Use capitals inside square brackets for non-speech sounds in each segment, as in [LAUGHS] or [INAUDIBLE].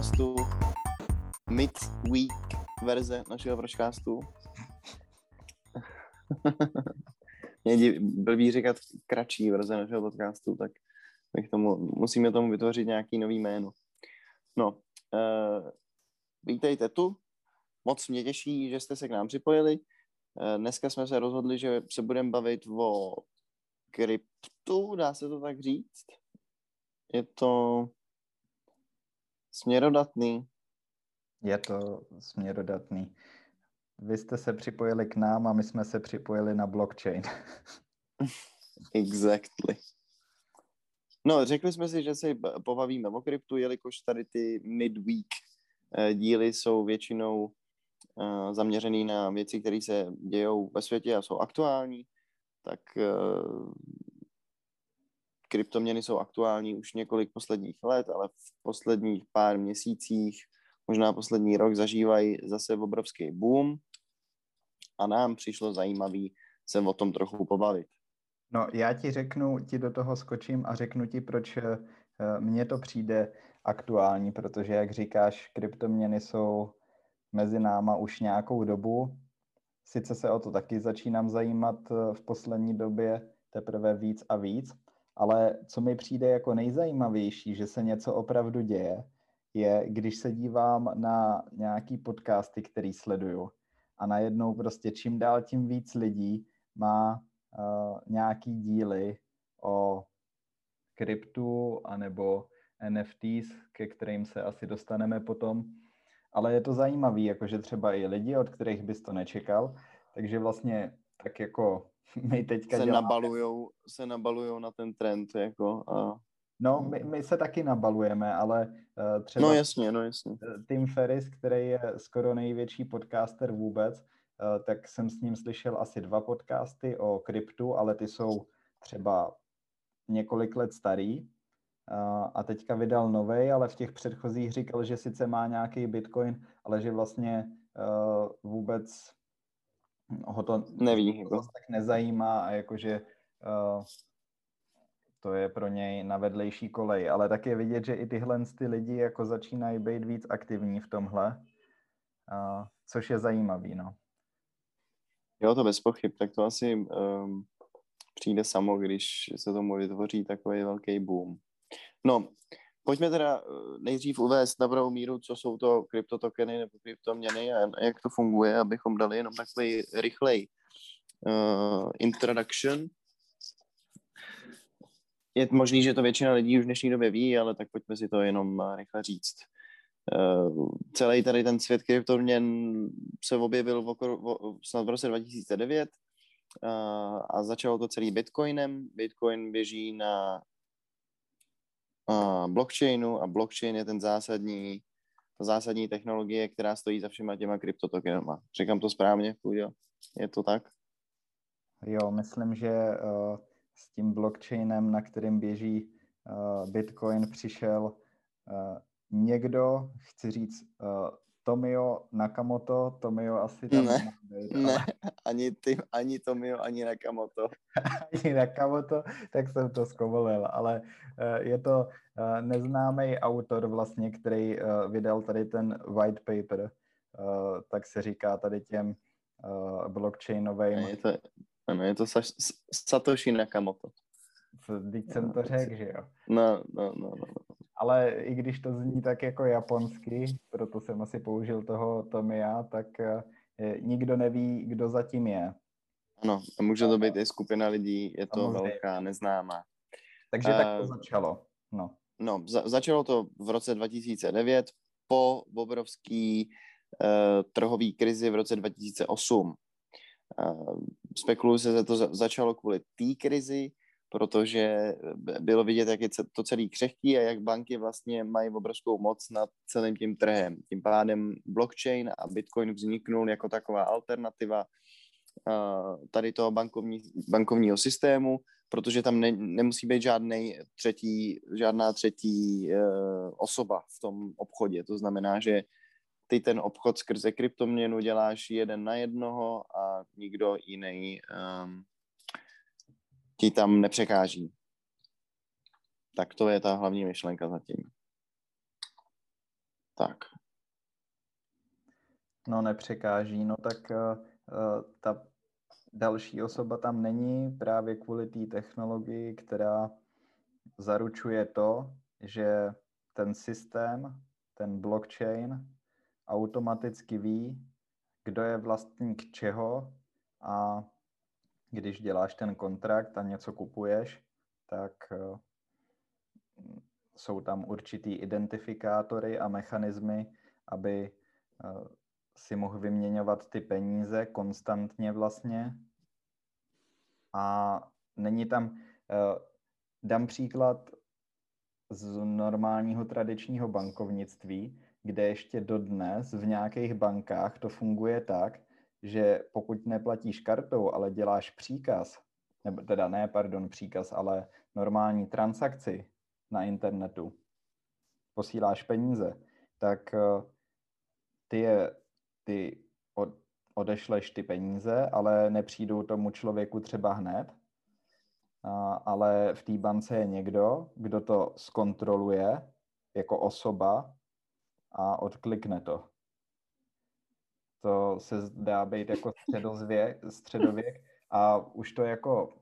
vás u našeho pročkástu, mid-week verze našeho pročkástu. [LAUGHS] Mě blbý říkat kratší verze našeho podcastu, tak bych tomu, musíme tomu vytvořit nějaký nový jméno. No, uh, vítejte tu, moc mě těší, že jste se k nám připojili. Uh, dneska jsme se rozhodli, že se budeme bavit o kryptu, dá se to tak říct. Je to směrodatný. Je to směrodatný. Vy jste se připojili k nám a my jsme se připojili na blockchain. [LAUGHS] exactly. No, řekli jsme si, že se pobavíme o kryptu, jelikož tady ty midweek eh, díly jsou většinou eh, zaměřený na věci, které se dějou ve světě a jsou aktuální, tak eh, kryptoměny jsou aktuální už několik posledních let, ale v posledních pár měsících, možná poslední rok, zažívají zase obrovský boom a nám přišlo zajímavý se o tom trochu pobavit. No, já ti řeknu, ti do toho skočím a řeknu ti, proč eh, mně to přijde aktuální, protože, jak říkáš, kryptoměny jsou mezi náma už nějakou dobu. Sice se o to taky začínám zajímat eh, v poslední době teprve víc a víc, ale co mi přijde jako nejzajímavější, že se něco opravdu děje, je, když se dívám na nějaký podcasty, který sleduju a najednou prostě čím dál tím víc lidí má uh, nějaký díly o kryptu anebo NFTs, ke kterým se asi dostaneme potom. Ale je to zajímavé, jakože třeba i lidi, od kterých bys to nečekal, takže vlastně tak jako [LAUGHS] my teďka se děláme... nabalujou, se nabalujou na ten trend, jako a... No, my, my se taky nabalujeme, ale uh, třeba... No jasně, no jasně. Tim Ferris, který je skoro největší podcaster vůbec, uh, tak jsem s ním slyšel asi dva podcasty o kryptu, ale ty jsou třeba několik let starý. Uh, a teďka vydal novej, ale v těch předchozích říkal, že sice má nějaký bitcoin, ale že vlastně uh, vůbec ho to neví, jako. tak nezajímá a jakože uh, to je pro něj na vedlejší kolej, ale tak je vidět, že i tyhle ty lidi jako začínají být víc aktivní v tomhle, uh, což je zajímavý, no. Jo, to bez pochyb, tak to asi um, přijde samo, když se tomu vytvoří takový velký boom. No, Pojďme teda eh, nejdřív uvést na pravou míru, co jsou to kryptotokeny nebo kryptoměny a jak to funguje, abychom dali jenom takový rychlej uh, introduction. Je možný, že to většina lidí už v dnešní době ví, ale tak pojďme si to jenom eh, rychle říct. Uh, celý tady ten svět kryptoměn se objevil v okolo, v, snad v roce 2009 uh, a začalo to celý Bitcoinem. Bitcoin běží na blockchainu a blockchain je ten zásadní, ta zásadní technologie, která stojí za všema těma kryptotokenama. Říkám to správně, Půjde? Je to tak? Jo, myslím, že uh, s tím blockchainem, na kterým běží uh, Bitcoin, přišel uh, někdo, chci říct, Tomio Nakamoto, Tomio asi tam ne, být, ne, ale... ani, ty, ani Tomio, ani Nakamoto. [LAUGHS] ani Nakamoto, tak jsem to zkovolil, ale uh, je to uh, neznámý autor vlastně, který uh, vydal tady ten white paper, tak se říká tady těm blockchainovým. Je to, ano, je to Sa- Satoshi Nakamoto. Teď jsem to řekl, že jo. No, no, no, no. Ale i když to zní tak jako japonsky, proto jsem asi použil toho Tomia, tak eh, nikdo neví, kdo zatím je. Ano, a může to být i skupina lidí, je to Samozřejmě. velká, neznámá. Takže uh, tak to začalo. No, no za- začalo to v roce 2009 po obrovský uh, trhový krizi v roce 2008. Uh, spekuluje se, že to za- začalo kvůli té krizi, protože bylo vidět, jak je to celý křehký a jak banky vlastně mají obrovskou moc nad celým tím trhem. Tím pádem blockchain a Bitcoin vzniknul jako taková alternativa tady toho bankovní, bankovního systému, protože tam ne, nemusí být žádný třetí, žádná třetí uh, osoba v tom obchodě. To znamená, že ty ten obchod skrze kryptoměnu děláš jeden na jednoho a nikdo jiný um, ti tam nepřekáží. Tak to je ta hlavní myšlenka zatím. Tak. No nepřekáží, no tak uh, ta další osoba tam není právě kvůli té technologii, která zaručuje to, že ten systém, ten blockchain automaticky ví, kdo je vlastník čeho a když děláš ten kontrakt a něco kupuješ, tak eh, jsou tam určitý identifikátory a mechanismy, aby eh, si mohl vyměňovat ty peníze konstantně vlastně. A není tam, eh, dám příklad z normálního tradičního bankovnictví, kde ještě dodnes v nějakých bankách to funguje tak, že pokud neplatíš kartou, ale děláš příkaz, nebo teda ne, pardon, příkaz, ale normální transakci na internetu, posíláš peníze, tak eh, ty, je, ty od, odešleš ty peníze, ale nepřijdou tomu člověku třeba hned, a, ale v té bance je někdo, kdo to zkontroluje jako osoba a odklikne to. To se zdá být jako středozvěk, středověk a už to jako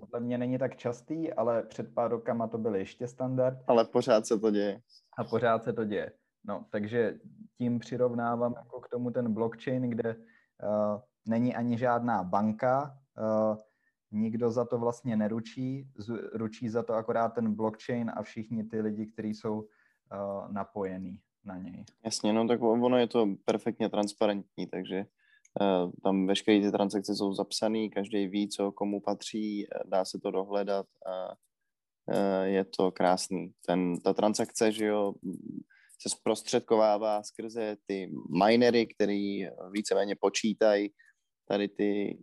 podle mě není tak častý, ale před pár rokama to byl ještě standard. Ale pořád se to děje. A pořád se to děje. No, takže tím přirovnávám jako k tomu ten blockchain, kde uh, není ani žádná banka, uh, nikdo za to vlastně neručí, ručí za to akorát ten blockchain a všichni ty lidi, kteří jsou uh, napojení na něj. Jasně, no tak ono je to perfektně transparentní, takže uh, tam veškeré ty transakce jsou zapsané, každý ví, co komu patří, dá se to dohledat a uh, je to krásný. Ten, ta transakce, že jo, se zprostředkovává skrze ty minery, který víceméně počítají tady ty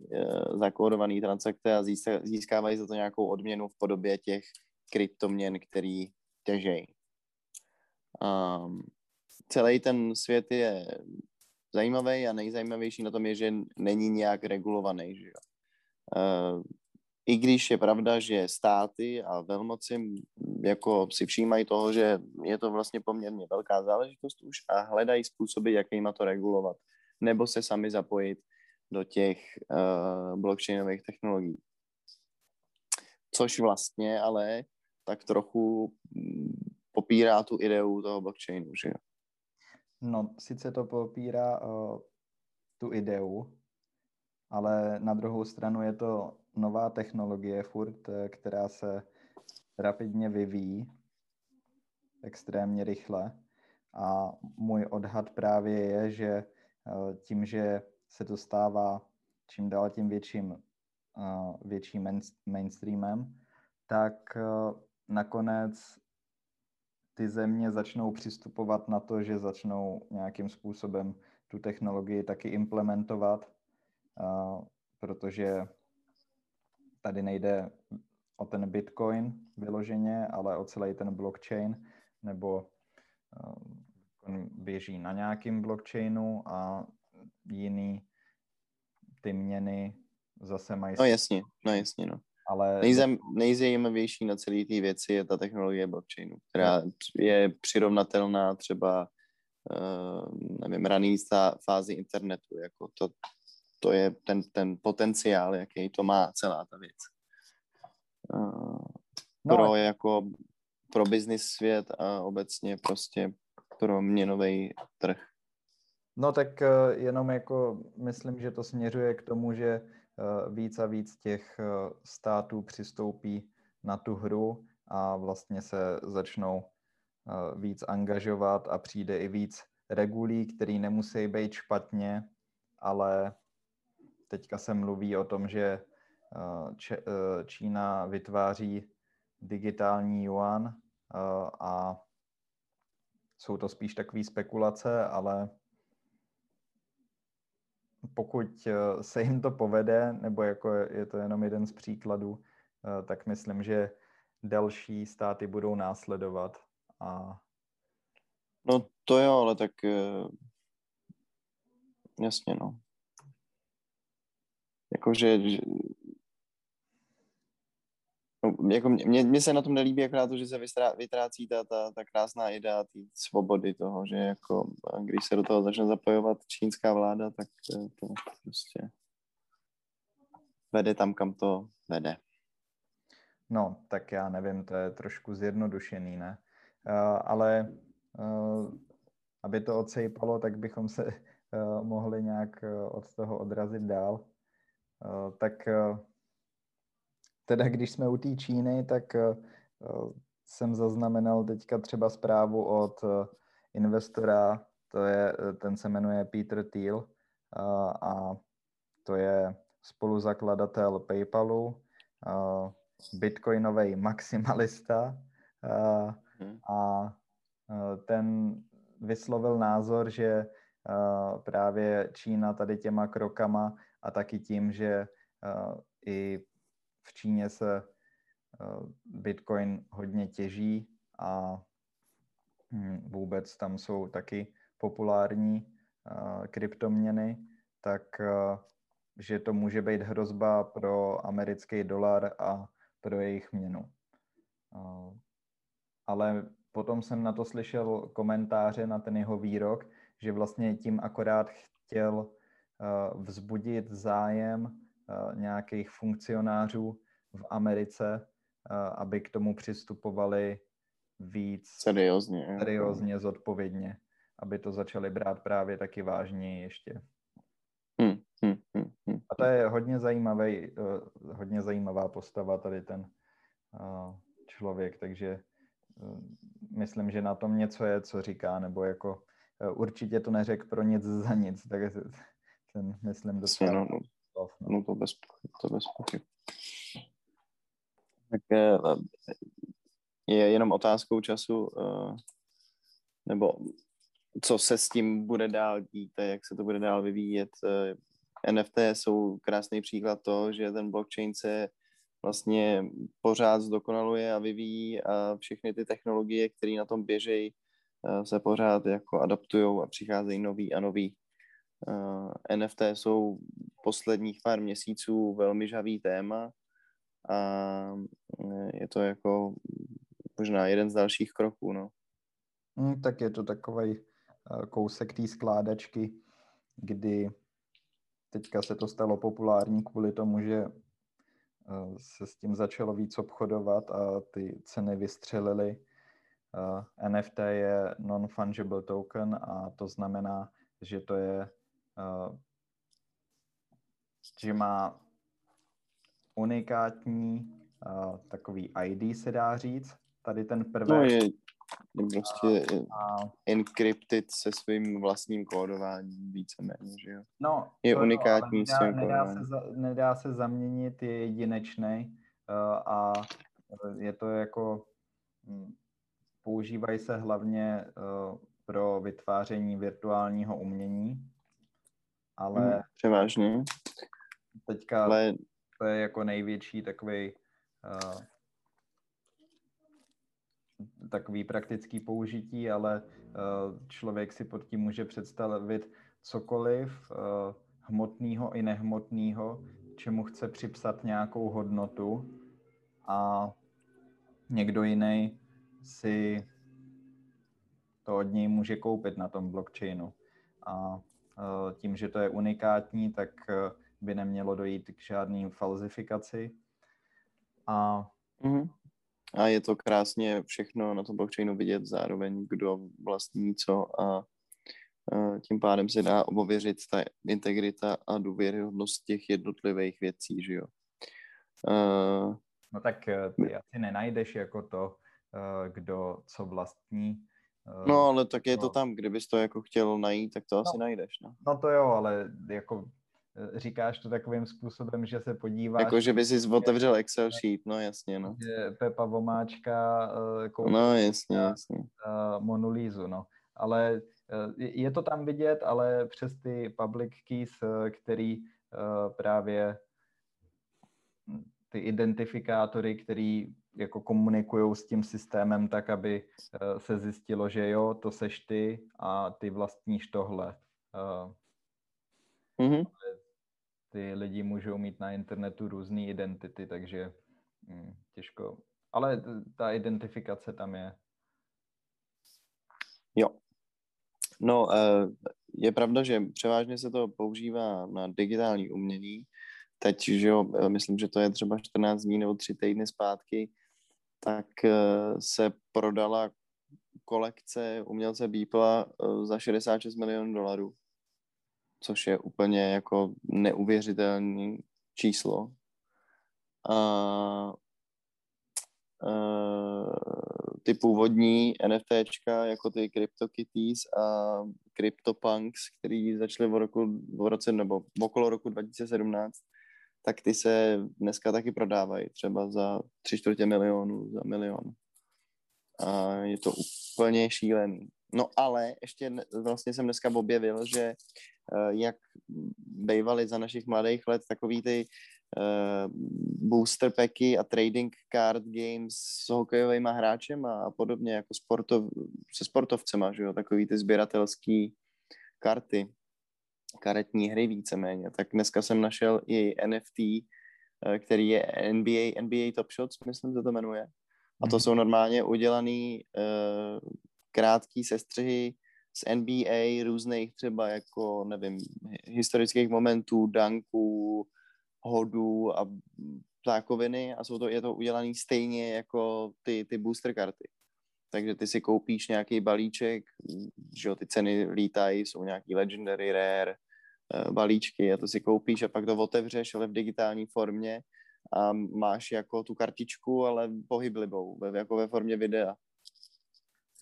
zakódované transakce a získávají za to nějakou odměnu v podobě těch kryptoměn, který těžejí. Um, celý ten svět je zajímavý a nejzajímavější na tom je, že není nějak regulovaný. Že jo? Uh, I když je pravda, že státy a velmoci jako si všímají toho, že je to vlastně poměrně velká záležitost už a hledají způsoby, jakýma to regulovat, nebo se sami zapojit do těch uh, blockchainových technologií. Což vlastně ale tak trochu popírá tu ideu toho blockchainu, že jo? No, sice to popírá uh, tu ideu, ale na druhou stranu je to nová technologie furt, eh, která se rapidně vyvíjí extrémně rychle. A můj odhad právě je, že uh, tím, že se to stává čím dál tím větším, větším mainstreamem, tak nakonec ty země začnou přistupovat na to, že začnou nějakým způsobem tu technologii taky implementovat, protože tady nejde o ten Bitcoin vyloženě, ale o celý ten blockchain, nebo běží na nějakým blockchainu a jiný ty měny zase mají... No jasně, no jasně, no. Ale... Nejzem, nejzajímavější na celé té věci je ta technologie blockchainu, která je přirovnatelná třeba uh, nevím, raný fázi internetu. Jako to, to je ten, ten potenciál, jaký to má celá ta věc. Uh, pro no. jako pro business svět a obecně prostě pro měnový trh. No tak uh, jenom jako myslím, že to směřuje k tomu, že Eh, víc a víc těch eh, států přistoupí na tu hru a vlastně se začnou eh, víc angažovat a přijde i víc regulí, který nemusí být špatně, ale teďka se mluví o tom, že Čína vytváří digitální yuan a jsou to spíš takové spekulace, ale pokud eh, se jim to povede, nebo jako je to jenom jeden z příkladů, eh, tak myslím, že další státy budou následovat. A... No to jo, ale tak eh, jasně no. Jakože No, jako mě, mě, se na tom nelíbí akorát to, že se vytrácí ta, ta, ta krásná idea té svobody toho, že jako když se do toho začne zapojovat čínská vláda, tak eh, to prostě vede tam, kam to vede. No, tak já nevím, to je trošku zjednodušený, ne? Uh, ale uh, aby to odsejpalo, tak bychom se uh, mohli nějak od toho odrazit dál. Tak teda když jsme u té Číny, tak uh, jsem zaznamenal teďka třeba zprávu od uh, investora, to je, ten se jmenuje Peter Thiel a to je spoluzakladatel PayPalu, bitcoinový maximalista a ten vyslovil názor, že právě Čína tady těma krokama a taky tím, že i v Číně se uh, Bitcoin hodně těží a hm, vůbec tam jsou taky populární uh, kryptoměny, tak uh, že to může být hrozba pro americký dolar a pro jejich měnu. Ale potom jsem na to slyšel komentáře na ten jeho výrok, že vlastně tím akorát chtěl vzbudit zájem nějakých funkcionářů v Americe, uh, aby k tomu přistupovali víc seriózně, seriózně, zodpovědně, aby to začali brát právě taky vážně ještě. Hmm, hmm, hmm, hmm. A to je hodně zajímavý, hodně zajímavá postava tady ten člověk, takže myslím, že na tom něco je, co říká, nebo jako určitě to neřek pro nic za nic, tak [LAUGHS] ten, myslím, docela no, no, to bez, to bez pochyb. Tak e, je jenom otázkou času, e, nebo co se s tím bude dál dít a jak se to bude dál vyvíjet. NFT jsou krásný příklad toho, že ten blockchain se vlastně pořád zdokonaluje a vyvíjí a všechny ty technologie, které na tom běžejí, eh, se pořád jako adaptují a přicházejí nový a nový. Eh, NFT jsou posledních pár měsíců velmi žavý téma a eh, je to jako možná jeden z dalších kroků, no. Hmm, tak je to takový kousek té skládačky, kdy teďka se to stalo populární kvůli tomu, že se s tím začalo víc obchodovat a ty ceny vystřelily. NFT je non-fungible token a to znamená, že to je, že má unikátní takový ID, se dá říct. Tady ten prvek. No je, je prostě a, encrypted se svým vlastním kódováním víceméně, že jo? No, je to, unikátní nedá, svým nedá se, za, nedá se zaměnit, je jedinečný uh, a je to jako hm, používají se hlavně uh, pro vytváření virtuálního umění, ale hmm, převážně. Teďka ale... to je jako největší takový uh, takový praktický použití, ale eh, člověk si pod tím může představit cokoliv eh, hmotného i nehmotného, čemu chce připsat nějakou hodnotu a někdo jiný si to od něj může koupit na tom blockchainu. A eh, tím, že to je unikátní, tak by nemělo dojít k žádný falzifikaci. A mm-hmm. A je to krásně všechno na tom blockchainu vidět zároveň, kdo vlastní co a tím pádem se dá ověřit ta integrita a důvěryhodnost těch jednotlivých věcí, že jo. Uh, no tak eh, ty asi nenajdeš jako to, eh, kdo co vlastní. Eh, no ale tak je to no. tam, kdybys to jako chtěl najít, tak to no, asi najdeš, no. No to jo, ale jako Eh, říkáš to takovým způsobem, že se podíváš... Jako, že by si otevřel Excel sheet, no jasně, no. Že Pepa Vomáčka uh, No jasně, jasně. Monolízu, no. Ale je to tam vidět, ale přes ty public keys, který právě hm, ty identifikátory, který jako komunikují s tím systémem tak, aby uh, se zjistilo, že jo, to seš ty a ty vlastníš tohle. Mm-hmm ty lidi můžou mít na internetu různé identity, takže Hmm, těžko. Ale ta identifikace tam je. Jo. No, eh, je pravda, že převážně se to používá na digitální umění. Teď, že jo, eh, myslím, že to je třeba 14 dní nebo 3 týdny zpátky, tak se prodala kolekce umělce Beepla za 66 milionů dolarů což je úplně jako neuvěřitelné číslo. A, a, ty původní NFTčka, jako ty CryptoKitties a CryptoPunks, který začaly v, roku, v roce nebo okolo roku 2017, tak ty se dneska taky prodávají třeba za tři čtvrtě milionu, za milion. A je to úplně šílený. No ale ještě vlastně jsem dneska objevil, že Eh, jak bývaly za našich mladých let takový ty uh, booster packy a trading card games s hokejovými hráčem a podobně jako sportov, se sportovcema, že jo, takový ty sběratelský karty, karetní hry víceméně. Tak dneska jsem našel i NFT, eh, který je NBA, NBA Top Shots, myslím, že to jmenuje. A to mm. jsou normálně udělaný uh, krátký sestřihy z NBA, různých třeba jako, nevím, historických momentů, danků, hodů a ptákoviny a jsou to, je to udělané stejně jako ty, ty booster karty. Takže ty si koupíš nějaký balíček, že jo, ty ceny lítají, jsou nějaký legendary, rare, eh, balíčky a to si koupíš a pak to otevřeš, ale v digitální formě a máš jako tu kartičku, ale pohyblivou, jako ve formě videa.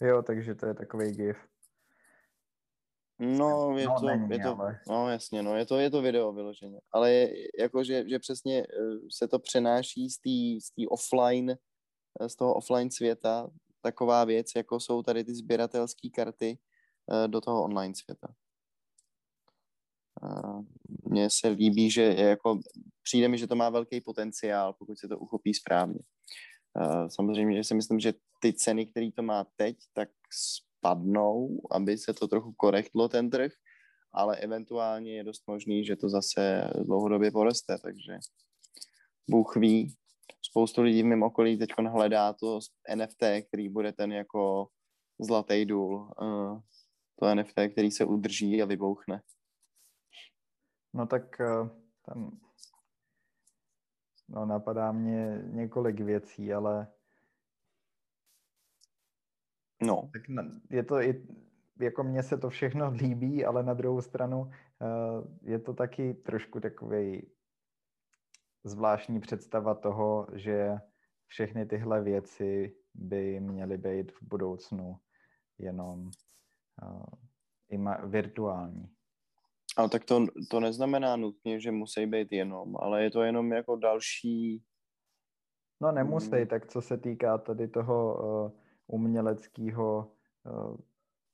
Jo, takže to je takový GIF. No, je no, to, není, je to ale... no jasně, no, je to, je to video vyloženě, ale je, jako, že, že přesně eh, se to přenáší z té z offline, eh, z toho offline světa, taková věc, jako jsou tady ty sběratelské karty eh, do toho online světa. Mně se líbí, že je jako, přijde mi, že to má velký potenciál, pokud se to uchopí správně. Samozřejmě, že si myslím, že ty ceny, které to má teď, tak spadnou, aby se to trochu korektlo ten trh, ale eventuálně je dost možný, že to zase dlouhodobě poroste, takže Bůh ví. Spoustu lidí v mém okolí teď hledá to NFT, který bude ten jako zlatý důl. To NFT, který se udrží a vybouchne. No tak uh, tam no, napadá mě několik věcí, ale No. Tak je to i, jako mně se to všechno [LAUGHS] líbí, ale na druhou stranu eh, je to taky trošku takový zvláštní představa toho, že všechny tyhle věci by měly být v budoucnu jenom uh, virtuální. Ale tak to, to neznamená nutně, že musí být jenom, ale je to jenom jako další... No nemusí, hmm. tak co se týká tady toho uh, uměleckého eh,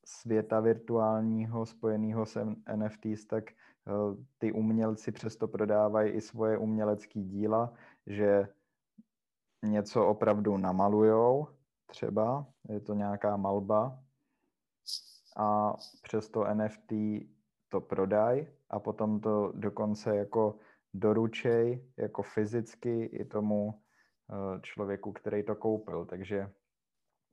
světa virtuálního spojeného s NFTs, tak eh, ty umělci přesto prodávají i svoje umělecké díla, že něco opravdu namalujou, třeba, je to nějaká malba, a přesto NFT to prodají a potom to dokonce jako doručej jako fyzicky i tomu eh, člověku, který to koupil. Takže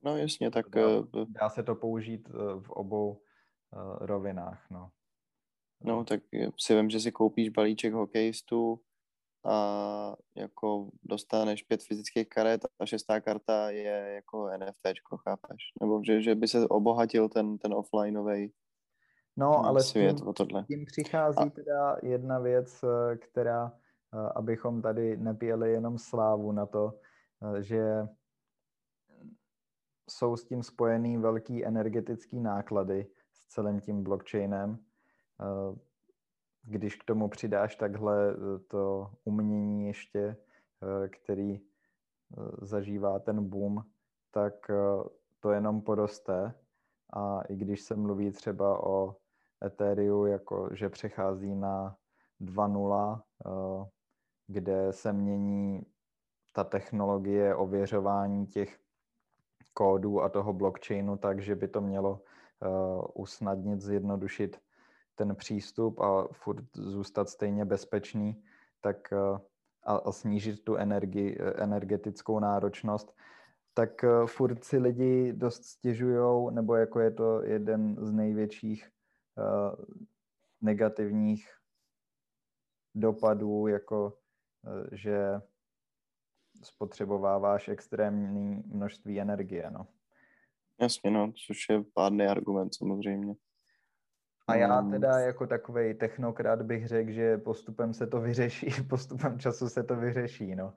No jasně, tak... Dá, eh, dá se to použít eh, v obou rovinách, no. No, tak si vím, že si koupíš balíček hokejistů a jako dostaneš pět fyzických karet a šestá karta je jako NFTčko, chápeš? Nebo že, že by se obohatil ten, ten offlineový No, ale svět tím, o tohle. tím přichází a... teda jedna věc, která, abychom tady nepěli jenom slávu na to, že jsou s tím spojený velký energetický náklady s celým tím blockchainem. Eh, když k tomu přidáš takhle eh, to umění ještě, eh, který zažívá ten boom, tak to jenom poroste. A i když se mluví třeba o Ethereum, jako že přechází na 2.0, kde se mění ta technologie ověřování těch kódu a toho blockchainu tak, že by to mělo uh, usnadnit, zjednodušit ten přístup a furt zůstat stejně bezpečný, tak uh, a, a snížit tu energii, energetickou náročnost, tak furt si lidi dost stěžují, nebo jako je to jeden z největších negativních dopadů, jako uh, že spotřebováváš extrémní množství energie, no. Jasně, no, což je pádný argument samozřejmě. A já hmm. teda jako takový technokrat bych řekl, že postupem se to vyřeší, [LAUGHS] postupem času se to vyřeší, no.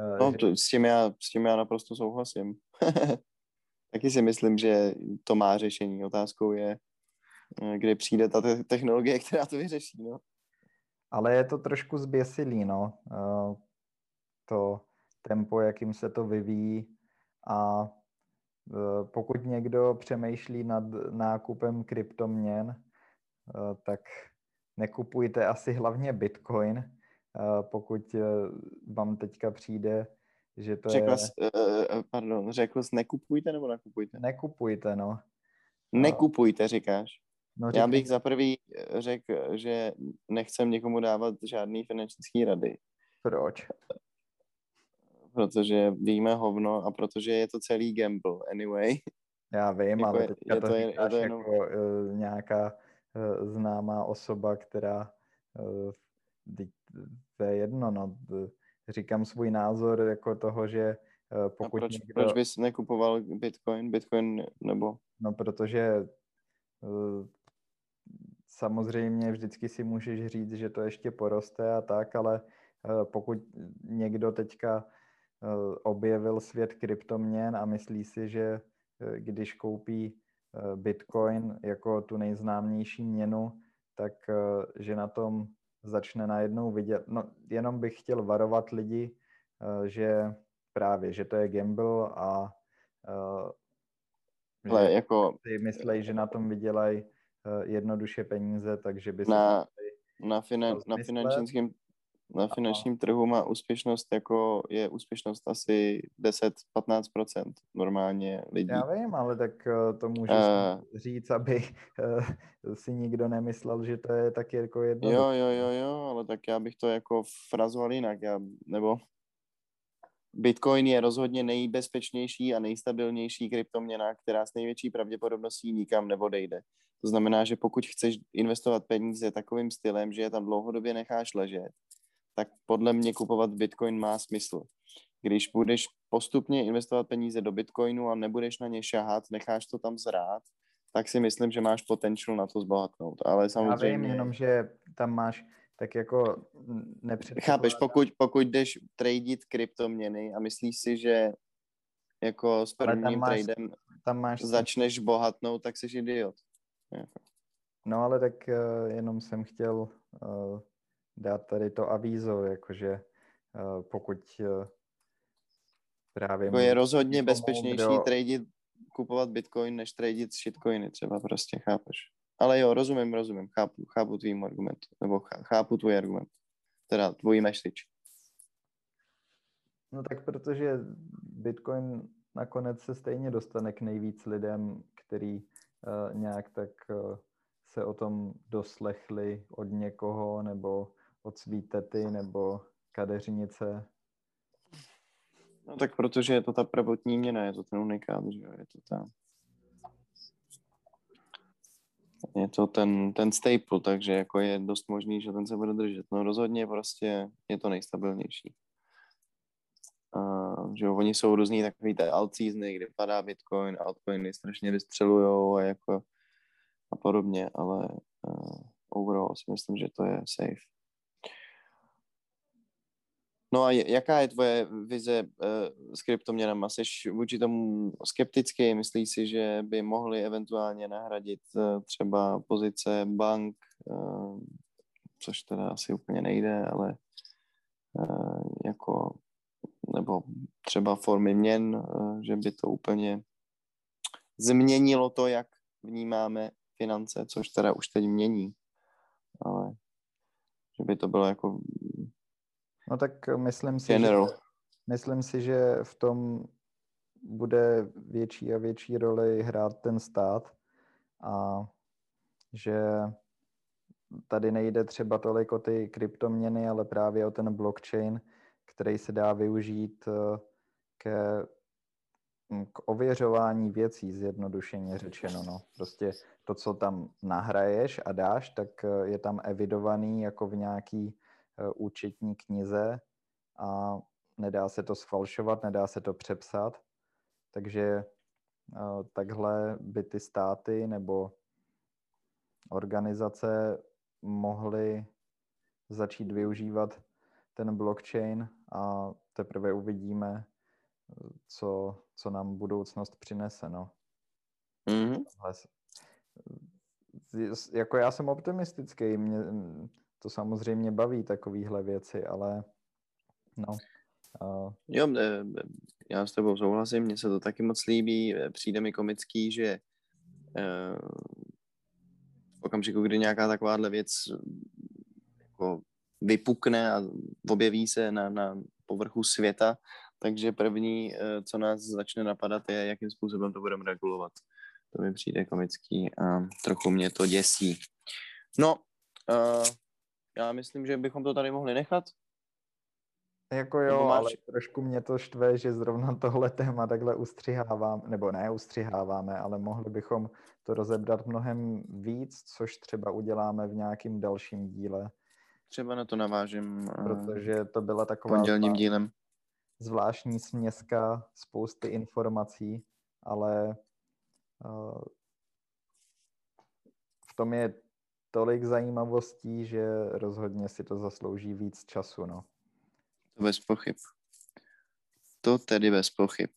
Eh, no, že... to, s, tím já, s tím já naprosto souhlasím. [LAUGHS] Taky si myslím, že to má řešení. Otázkou je, eh, kdy přijde ta te- technologie, [LAUGHS] která to vyřeší, no. Ale je to trošku zběsilý, no. Uh, to tempo, jakým se to vyvíjí a uh, pokud někdo přemýšlí nad nákupem kryptoměn, Eh, tak nekupujte asi hlavně Bitcoin, eh, pokud eh, vám teďka přijde, že to řekl je... Jsi, pardon, řekl jsi nekupujte nebo nakupujte? Nekupujte, no. Nekupujte, říkáš? No. Já bych za prvý řekl, že nechcem někomu dávat žádný finanční rady. Proč? Protože víme hovno a protože je to celý gamble anyway. Já vím, jako ale teďka je, to, to, je, je to jenom... jako uh, nějaká Eh, známá osoba, která eh, to je jedno, no, říkám svůj názor jako toho, že eh, pokud A proč, někdo... proč bys nekupoval Bitcoin, Bitcoin nebo... No, protože samozřejmě vždycky si můžeš říct, že to ještě poroste a tak, ale pokud někdo teďka objevil svět kryptoměn a myslí si, že když koupí Eh, Bitcoin jako tu nejznámější měnu, tak eh, že na tom začne najednou vidět. No, jenom bych chtěl varovat lidi, eh, že právě, že to je gamble a Ale jako... si myslej, že na tom vydělají jednoduše peníze, takže by na, na, finan, na finančním na finančním trhu má úspěšnost jako je úspěšnost asi 10-15% normálně lidí. Já vím, ale tak eh, to můžu uh, říct, aby si nikdo nemyslel, že to je taky jako jedno. Jo, jo, jo, jo, ale tak já bych to jako frazoval jinak, já, nebo Bitcoin je rozhodně nejbezpečnější a nejstabilnější kryptoměna, která s největší pravděpodobností nikam neodejde. To znamená, že pokud chceš investovat peníze takovým stylem, že je tam dlouhodobě necháš ležet, tak podle mě kupovat Bitcoin má smysl. Když budeš postupně investovat peníze do Bitcoinu a nebudeš na ně šahat, necháš to tam zrát, tak si myslím, že máš potenciál na to zbohatnout. Ale samozřejmě... Já vím, jenom, že tam máš tak jako nepředpokládá... Chápeš, pokud, pokud jdeš tradit kryptoměny a myslíš si, že jako s prvním tam máš, tradem tam máš začneš bohatnout, tak jsi idiot. Jako. No ale tak uh, jenom jsem chtěl uh, dát tady to avízo, jakože uh, pokud uh, právě... Jako je rozhodně bezpečnější kdo... tradit, kupovat bitcoin, než tradit shitcoiny třeba prostě, chápeš? Ale jo, rozumím, rozumím, chápu, chápu tvým argument, nebo chápu tvůj argument, teda tvůj message. No tak protože Bitcoin nakonec se stejně dostane k nejvíc lidem, který uh, nějak tak uh, se o tom doslechli od někoho nebo od svý tety nebo kadeřnice? No tak protože je to ta prvotní měna, je to ten unikát, že jo, je to ta... Je to ten, ten staple, takže jako je dost možný, že ten se bude držet. No rozhodně prostě je to nejstabilnější. A, že oni jsou různý takový té alt seasony, kdy padá Bitcoin, altcoiny strašně vystřelujou a jako a podobně, ale uh, overall si myslím, že to je safe. No a jaká je tvoje vize uh, s kryptoměnama? Jsi vůči tomu skeptický? Myslíš si, že by mohli eventuálně nahradit uh, třeba pozice bank, uh, což teda asi úplně nejde, ale jako nebo třeba formy měn, že by to úplně změnilo to, jak vnímáme finance, což teda už teď mění, ale že by to bylo jako No tak myslím si, General. že, myslím si, že v tom bude větší a větší roli hrát ten stát a že tady nejde třeba tolik o ty kryptoměny, ale právě o ten blockchain, který se dá využít eh, ke, hm, k ověřování věcí, zjednodušeně řečeno. No. Prostě to, co tam nahraješ a dáš, tak eh, je tam evidovaný jako v nějaký účetní knize a nedá se to sfalšovat, nedá se to přepsat. Takže takhle by ty státy nebo organizace mohly začít využívat ten blockchain a teprve uvidíme, co, co nám budoucnost přinese. No. Mm-hmm. Jako já jsem optimistický, mě to samozřejmě baví takovéhle věci, ale no. Uh... Jo, já s tebou souhlasím, mně se to taky moc líbí, přijde mi komický, že uh, v okamžiku, kdy nějaká takováhle věc jako vypukne a objeví se na, na povrchu světa, takže první, co nás začne napadat, je, jakým způsobem to budeme regulovat. To mi přijde komický a trochu mě to děsí. No, uh, já myslím, že bychom to tady mohli nechat. Jako jo, máš... ale trošku mě to štve, že zrovna tohle téma takhle ustřihávám, nebo ne ustřiháváme, ale mohli bychom to rozebrat mnohem víc, což třeba uděláme v nějakým dalším díle. Třeba na to navážím. Eh, Protože to byla taková pondělním dílem. zvláštní směska spousty informací, ale uh, v tom je tolik zajímavostí, že rozhodně si to zaslouží víc času, no. To bez pochyb. To tedy bez pochyb.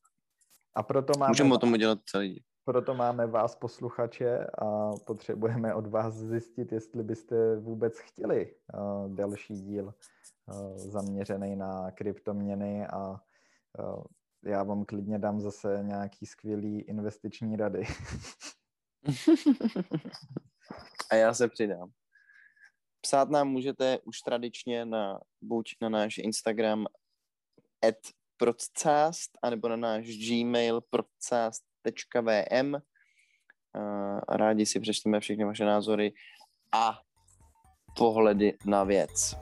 A proto máme... Můžeme o tom udělat celý. Proto máme vás posluchače a potřebujeme od vás zjistit, jestli byste vůbec chtěli uh, další díl uh, zaměřený na kryptoměny a uh, já vám klidně dám zase nějaký skvělý investiční rady. [LAUGHS] a já se přidám. Psát nám můžete už tradičně na, buď na náš Instagram at procast, anebo na náš gmail procast.vm. Rádi si přečteme všechny vaše názory a pohledy na věc.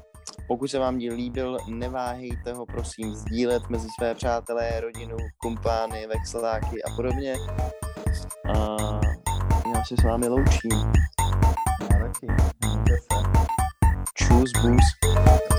Pokud se vám díl líbil, neváhejte ho prosím sdílet mezi své přátelé, rodinu, kumpány, vexeláky a podobně. A já se s vámi loučím. Já taky. Tschüss, Boost.